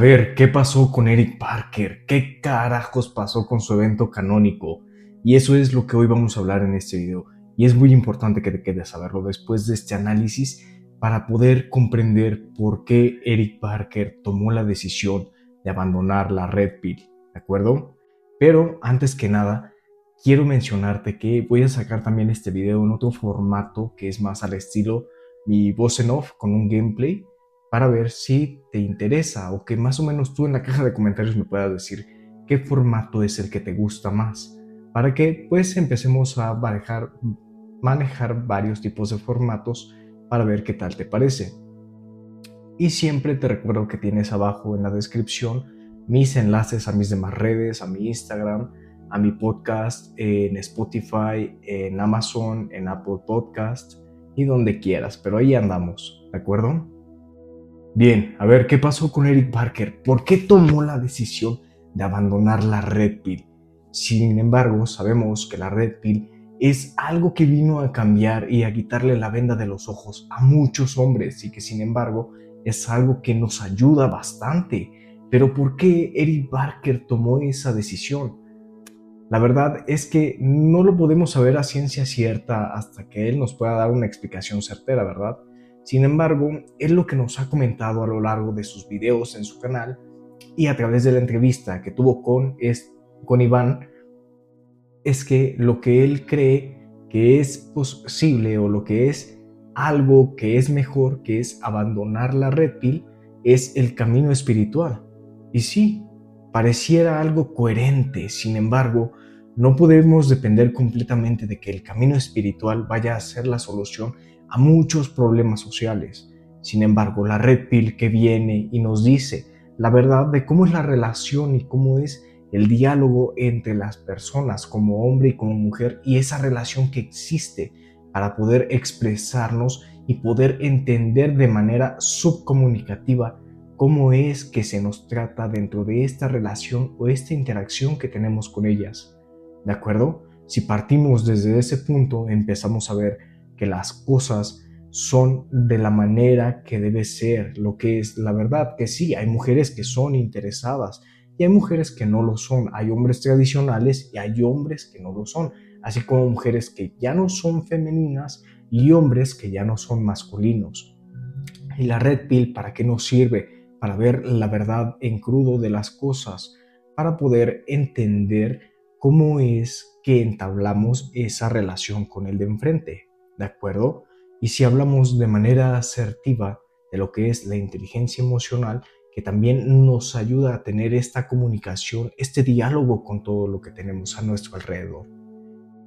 ver, ¿qué pasó con Eric Parker? ¿Qué carajos pasó con su evento canónico? Y eso es lo que hoy vamos a hablar en este video. Y es muy importante que te quedes a saberlo después de este análisis para poder comprender por qué Eric Parker tomó la decisión de abandonar la Red Pill, ¿de acuerdo? Pero antes que nada, quiero mencionarte que voy a sacar también este video en otro formato que es más al estilo mi voz en off con un gameplay para ver si te interesa o que más o menos tú en la caja de comentarios me puedas decir qué formato es el que te gusta más, para que pues empecemos a manejar, manejar varios tipos de formatos para ver qué tal te parece. Y siempre te recuerdo que tienes abajo en la descripción mis enlaces a mis demás redes, a mi Instagram, a mi podcast en Spotify, en Amazon, en Apple Podcast y donde quieras, pero ahí andamos, ¿de acuerdo? Bien, a ver, ¿qué pasó con Eric Parker? ¿Por qué tomó la decisión de abandonar la Red Pill? Sin embargo, sabemos que la Red Pill es algo que vino a cambiar y a quitarle la venda de los ojos a muchos hombres y que sin embargo es algo que nos ayuda bastante. Pero ¿por qué Eric Parker tomó esa decisión? La verdad es que no lo podemos saber a ciencia cierta hasta que él nos pueda dar una explicación certera, ¿verdad? Sin embargo, es lo que nos ha comentado a lo largo de sus videos en su canal y a través de la entrevista que tuvo con, con Iván, es que lo que él cree que es posible o lo que es algo que es mejor, que es abandonar la red pill, es el camino espiritual. Y sí, pareciera algo coherente, sin embargo, no podemos depender completamente de que el camino espiritual vaya a ser la solución a muchos problemas sociales. Sin embargo, la red pill que viene y nos dice la verdad de cómo es la relación y cómo es el diálogo entre las personas como hombre y como mujer y esa relación que existe para poder expresarnos y poder entender de manera subcomunicativa cómo es que se nos trata dentro de esta relación o esta interacción que tenemos con ellas. ¿De acuerdo? Si partimos desde ese punto, empezamos a ver que las cosas son de la manera que debe ser, lo que es la verdad, que sí, hay mujeres que son interesadas y hay mujeres que no lo son, hay hombres tradicionales y hay hombres que no lo son, así como mujeres que ya no son femeninas y hombres que ya no son masculinos. ¿Y la red pill para qué nos sirve? Para ver la verdad en crudo de las cosas, para poder entender cómo es que entablamos esa relación con el de enfrente. ¿De acuerdo? Y si hablamos de manera asertiva de lo que es la inteligencia emocional, que también nos ayuda a tener esta comunicación, este diálogo con todo lo que tenemos a nuestro alrededor.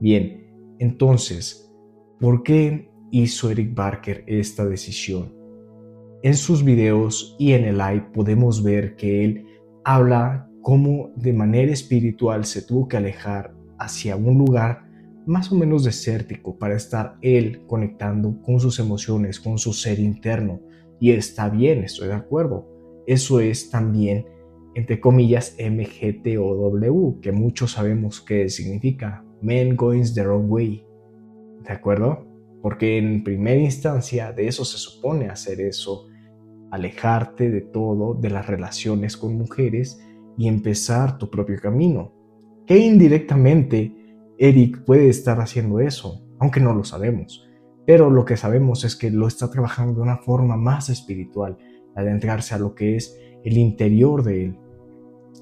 Bien, entonces, ¿por qué hizo Eric Barker esta decisión? En sus videos y en el live podemos ver que él habla cómo de manera espiritual se tuvo que alejar hacia un lugar más o menos desértico para estar él conectando con sus emociones, con su ser interno. Y está bien, estoy de acuerdo. Eso es también, entre comillas, MGTOW, que muchos sabemos qué significa. Men going the wrong way. ¿De acuerdo? Porque en primera instancia de eso se supone hacer eso, alejarte de todo, de las relaciones con mujeres y empezar tu propio camino. Que indirectamente Eric puede estar haciendo eso, aunque no lo sabemos. Pero lo que sabemos es que lo está trabajando de una forma más espiritual, adentrarse a lo que es el interior de él.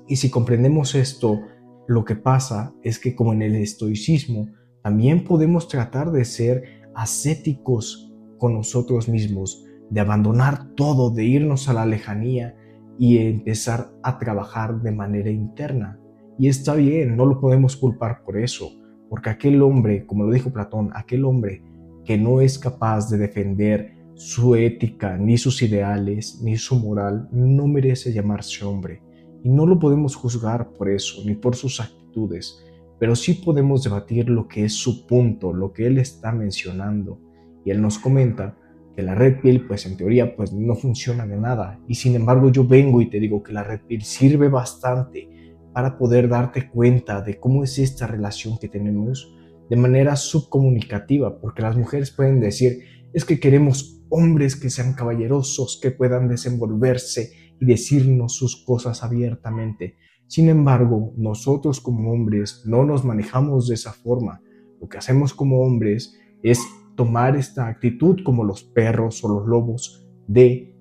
Y si comprendemos esto, lo que pasa es que como en el estoicismo, también podemos tratar de ser ascéticos con nosotros mismos, de abandonar todo, de irnos a la lejanía y empezar a trabajar de manera interna. Y está bien, no lo podemos culpar por eso porque aquel hombre, como lo dijo Platón, aquel hombre que no es capaz de defender su ética, ni sus ideales, ni su moral, no merece llamarse hombre. Y no lo podemos juzgar por eso, ni por sus actitudes, pero sí podemos debatir lo que es su punto, lo que él está mencionando. Y él nos comenta que la red pill, pues en teoría, pues no funciona de nada. Y sin embargo yo vengo y te digo que la red pill sirve bastante para poder darte cuenta de cómo es esta relación que tenemos de manera subcomunicativa, porque las mujeres pueden decir, es que queremos hombres que sean caballerosos, que puedan desenvolverse y decirnos sus cosas abiertamente. Sin embargo, nosotros como hombres no nos manejamos de esa forma. Lo que hacemos como hombres es tomar esta actitud como los perros o los lobos de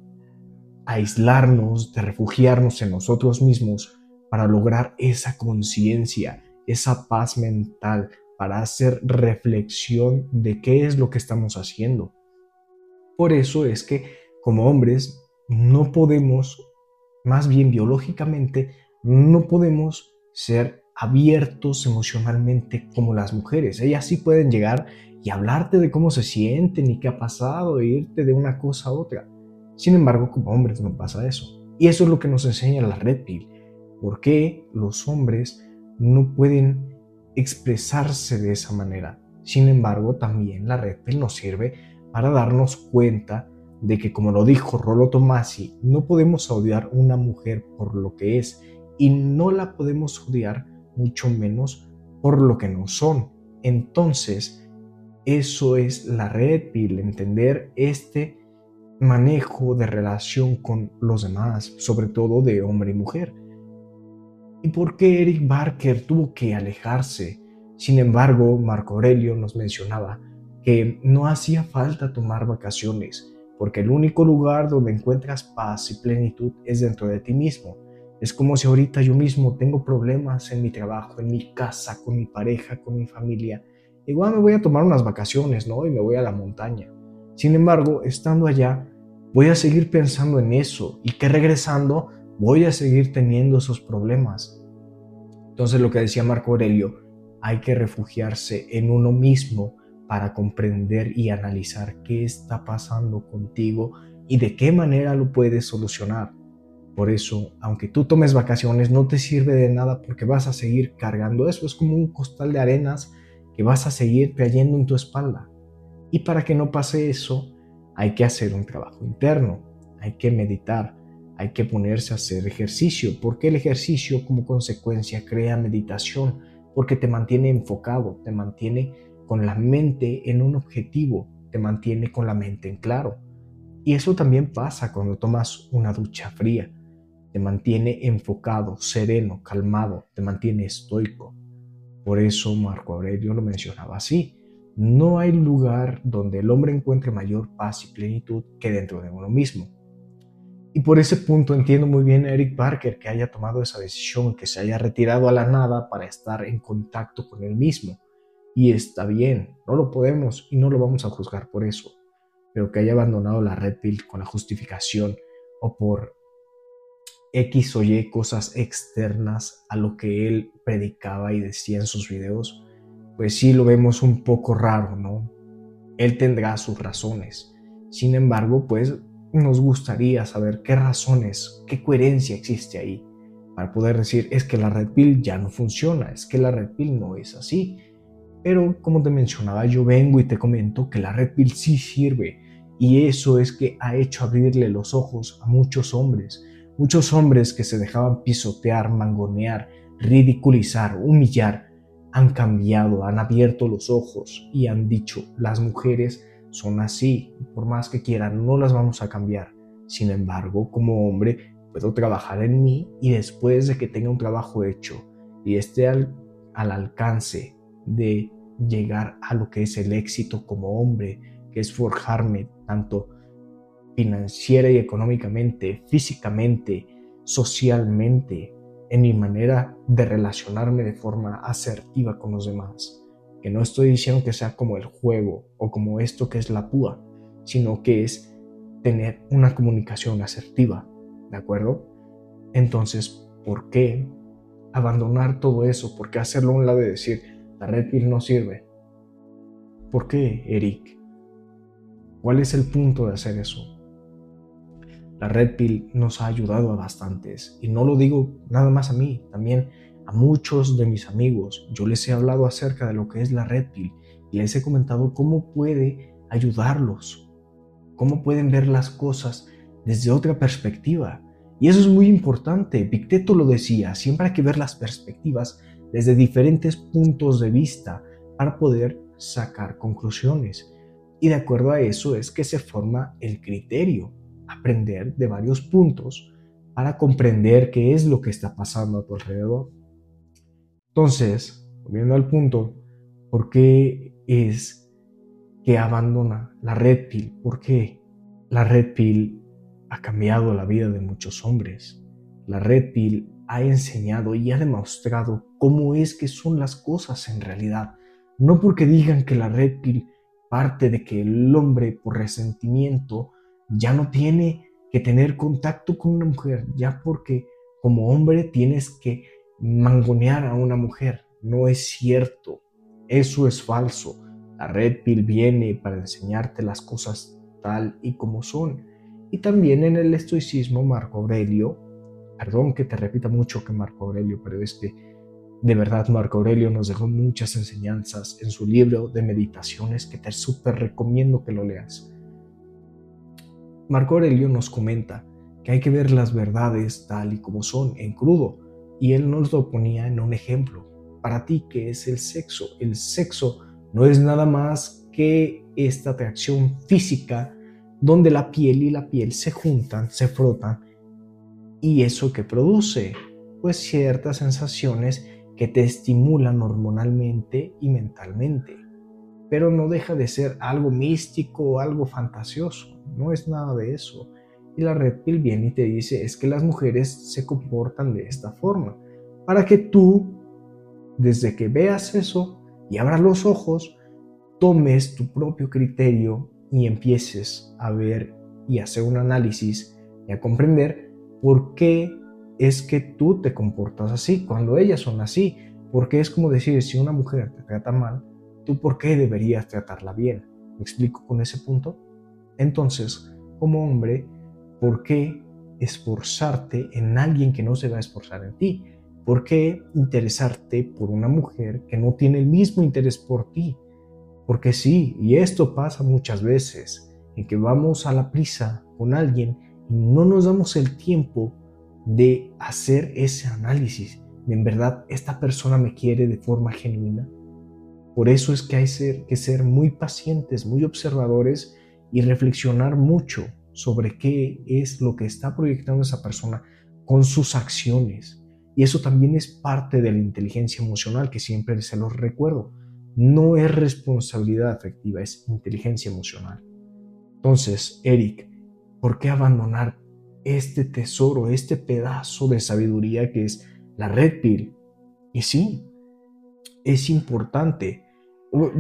aislarnos, de refugiarnos en nosotros mismos para lograr esa conciencia, esa paz mental, para hacer reflexión de qué es lo que estamos haciendo. Por eso es que como hombres no podemos, más bien biológicamente, no podemos ser abiertos emocionalmente como las mujeres. Ellas sí pueden llegar y hablarte de cómo se sienten y qué ha pasado, e irte de una cosa a otra. Sin embargo, como hombres no pasa eso. Y eso es lo que nos enseña la Red Pill. ¿Por qué los hombres no pueden expresarse de esa manera? Sin embargo, también la Red nos sirve para darnos cuenta de que, como lo dijo Rollo Tomasi, no podemos odiar una mujer por lo que es y no la podemos odiar mucho menos por lo que no son. Entonces, eso es la red pill, entender este manejo de relación con los demás, sobre todo de hombre y mujer. ¿Y por qué Eric Barker tuvo que alejarse? Sin embargo, Marco Aurelio nos mencionaba que no hacía falta tomar vacaciones, porque el único lugar donde encuentras paz y plenitud es dentro de ti mismo. Es como si ahorita yo mismo tengo problemas en mi trabajo, en mi casa, con mi pareja, con mi familia. Igual me voy a tomar unas vacaciones, ¿no? Y me voy a la montaña. Sin embargo, estando allá, voy a seguir pensando en eso y que regresando voy a seguir teniendo esos problemas. Entonces lo que decía Marco Aurelio, hay que refugiarse en uno mismo para comprender y analizar qué está pasando contigo y de qué manera lo puedes solucionar. Por eso, aunque tú tomes vacaciones, no te sirve de nada porque vas a seguir cargando eso. Es como un costal de arenas que vas a seguir trayendo en tu espalda. Y para que no pase eso, hay que hacer un trabajo interno, hay que meditar, hay que ponerse a hacer ejercicio, porque el ejercicio como consecuencia crea meditación, porque te mantiene enfocado, te mantiene con la mente en un objetivo, te mantiene con la mente en claro. Y eso también pasa cuando tomas una ducha fría te mantiene enfocado, sereno, calmado, te mantiene estoico. Por eso Marco Aurelio lo mencionaba así. No hay lugar donde el hombre encuentre mayor paz y plenitud que dentro de uno mismo. Y por ese punto entiendo muy bien a Eric Parker que haya tomado esa decisión, que se haya retirado a la nada para estar en contacto con él mismo. Y está bien, no lo podemos y no lo vamos a juzgar por eso. Pero que haya abandonado la red pill con la justificación o por X o Y cosas externas a lo que él predicaba y decía en sus videos, pues sí lo vemos un poco raro, ¿no? Él tendrá sus razones. Sin embargo, pues nos gustaría saber qué razones, qué coherencia existe ahí para poder decir es que la red pill ya no funciona, es que la red pill no es así. Pero como te mencionaba, yo vengo y te comento que la red pill sí sirve y eso es que ha hecho abrirle los ojos a muchos hombres Muchos hombres que se dejaban pisotear, mangonear, ridiculizar, humillar, han cambiado, han abierto los ojos y han dicho, las mujeres son así, por más que quieran, no las vamos a cambiar. Sin embargo, como hombre, puedo trabajar en mí y después de que tenga un trabajo hecho y esté al, al alcance de llegar a lo que es el éxito como hombre, que es forjarme tanto financiera y económicamente, físicamente, socialmente, en mi manera de relacionarme de forma asertiva con los demás. Que no estoy diciendo que sea como el juego o como esto que es la púa, sino que es tener una comunicación asertiva, ¿de acuerdo? Entonces, ¿por qué abandonar todo eso? ¿Por qué hacerlo a un lado y decir, la red pill no sirve? ¿Por qué, Eric? ¿Cuál es el punto de hacer eso? La Red Pill nos ha ayudado a bastantes y no lo digo nada más a mí, también a muchos de mis amigos. Yo les he hablado acerca de lo que es la Red y les he comentado cómo puede ayudarlos, cómo pueden ver las cosas desde otra perspectiva. Y eso es muy importante. Picteto lo decía, siempre hay que ver las perspectivas desde diferentes puntos de vista para poder sacar conclusiones. Y de acuerdo a eso es que se forma el criterio aprender de varios puntos para comprender qué es lo que está pasando a tu alrededor. Entonces, volviendo al punto, ¿por qué es que abandona la red pill? ¿Por qué la red pill ha cambiado la vida de muchos hombres? La red pill ha enseñado y ha demostrado cómo es que son las cosas en realidad. No porque digan que la red pill parte de que el hombre por resentimiento ya no tiene que tener contacto con una mujer, ya porque como hombre tienes que mangonear a una mujer. No es cierto, eso es falso. La red pill viene para enseñarte las cosas tal y como son. Y también en el estoicismo Marco Aurelio, perdón que te repita mucho que Marco Aurelio, pero es que de verdad Marco Aurelio nos dejó muchas enseñanzas en su libro de meditaciones que te súper recomiendo que lo leas. Marco Aurelio nos comenta que hay que ver las verdades tal y como son, en crudo, y él nos lo ponía en un ejemplo. Para ti, ¿qué es el sexo? El sexo no es nada más que esta atracción física donde la piel y la piel se juntan, se frotan, y eso que produce, pues ciertas sensaciones que te estimulan hormonalmente y mentalmente pero no deja de ser algo místico algo fantasioso, no es nada de eso. Y la red pill viene y te dice es que las mujeres se comportan de esta forma, para que tú, desde que veas eso y abras los ojos, tomes tu propio criterio y empieces a ver y hacer un análisis y a comprender por qué es que tú te comportas así cuando ellas son así. Porque es como decir, si una mujer te trata mal, ¿tú por qué deberías tratarla bien? ¿Me explico con ese punto? Entonces, como hombre, ¿por qué esforzarte en alguien que no se va a esforzar en ti? ¿Por qué interesarte por una mujer que no tiene el mismo interés por ti? Porque sí, y esto pasa muchas veces, en que vamos a la prisa con alguien y no nos damos el tiempo de hacer ese análisis de en verdad esta persona me quiere de forma genuina por eso es que hay que ser muy pacientes, muy observadores y reflexionar mucho sobre qué es lo que está proyectando esa persona con sus acciones. Y eso también es parte de la inteligencia emocional que siempre se los recuerdo. No es responsabilidad afectiva, es inteligencia emocional. Entonces, Eric, ¿por qué abandonar este tesoro, este pedazo de sabiduría que es la red pill? Y sí, es importante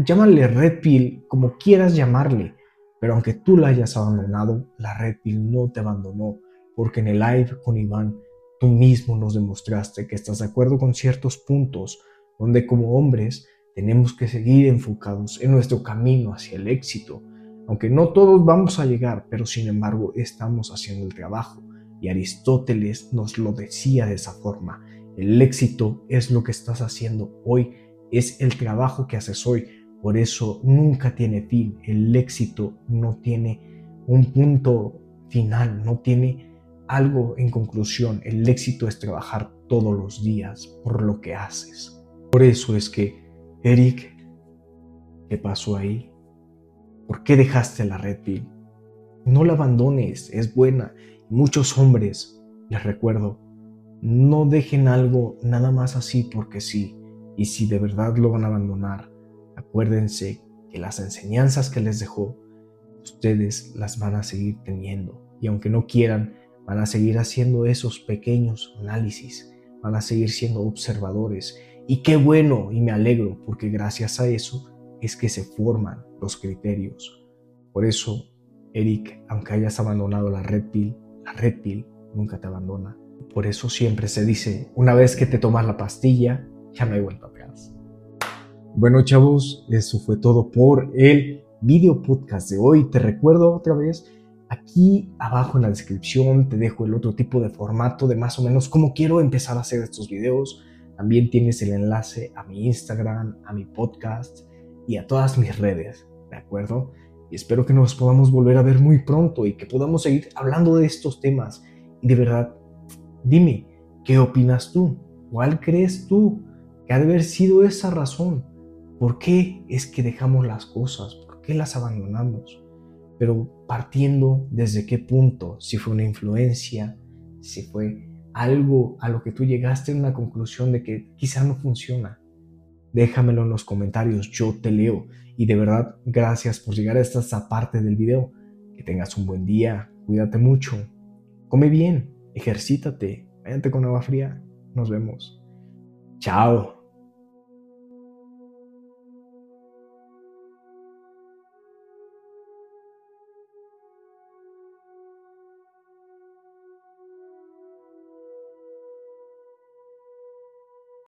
llámale red pill como quieras llamarle, pero aunque tú la hayas abandonado, la red no te abandonó, porque en el live con Iván tú mismo nos demostraste que estás de acuerdo con ciertos puntos donde como hombres tenemos que seguir enfocados en nuestro camino hacia el éxito, aunque no todos vamos a llegar, pero sin embargo estamos haciendo el trabajo. Y Aristóteles nos lo decía de esa forma, el éxito es lo que estás haciendo hoy es el trabajo que haces hoy. Por eso nunca tiene fin. El éxito no tiene un punto final, no tiene algo en conclusión. El éxito es trabajar todos los días por lo que haces. Por eso es que, Eric, ¿qué pasó ahí? ¿Por qué dejaste la red pill? No la abandones, es buena. Muchos hombres, les recuerdo, no dejen algo nada más así porque sí. Y si de verdad lo van a abandonar, acuérdense que las enseñanzas que les dejó, ustedes las van a seguir teniendo. Y aunque no quieran, van a seguir haciendo esos pequeños análisis, van a seguir siendo observadores. Y qué bueno, y me alegro, porque gracias a eso es que se forman los criterios. Por eso, Eric, aunque hayas abandonado la red pill, la red pill nunca te abandona. Por eso siempre se dice, una vez que te tomas la pastilla, ya no hay vuelta atrás. Bueno chavos, eso fue todo por el video podcast de hoy. Te recuerdo otra vez, aquí abajo en la descripción te dejo el otro tipo de formato de más o menos cómo quiero empezar a hacer estos videos. También tienes el enlace a mi Instagram, a mi podcast y a todas mis redes, ¿de acuerdo? Y espero que nos podamos volver a ver muy pronto y que podamos seguir hablando de estos temas. Y de verdad, dime, ¿qué opinas tú? ¿Cuál crees tú que ha de haber sido esa razón. ¿Por qué es que dejamos las cosas? ¿Por qué las abandonamos? Pero partiendo desde qué punto, si fue una influencia, si fue algo a lo que tú llegaste a una conclusión de que quizá no funciona. Déjamelo en los comentarios, yo te leo. Y de verdad, gracias por llegar a esta parte del video. Que tengas un buen día, cuídate mucho, come bien, ejercítate, váyate con agua fría. Nos vemos. Chao.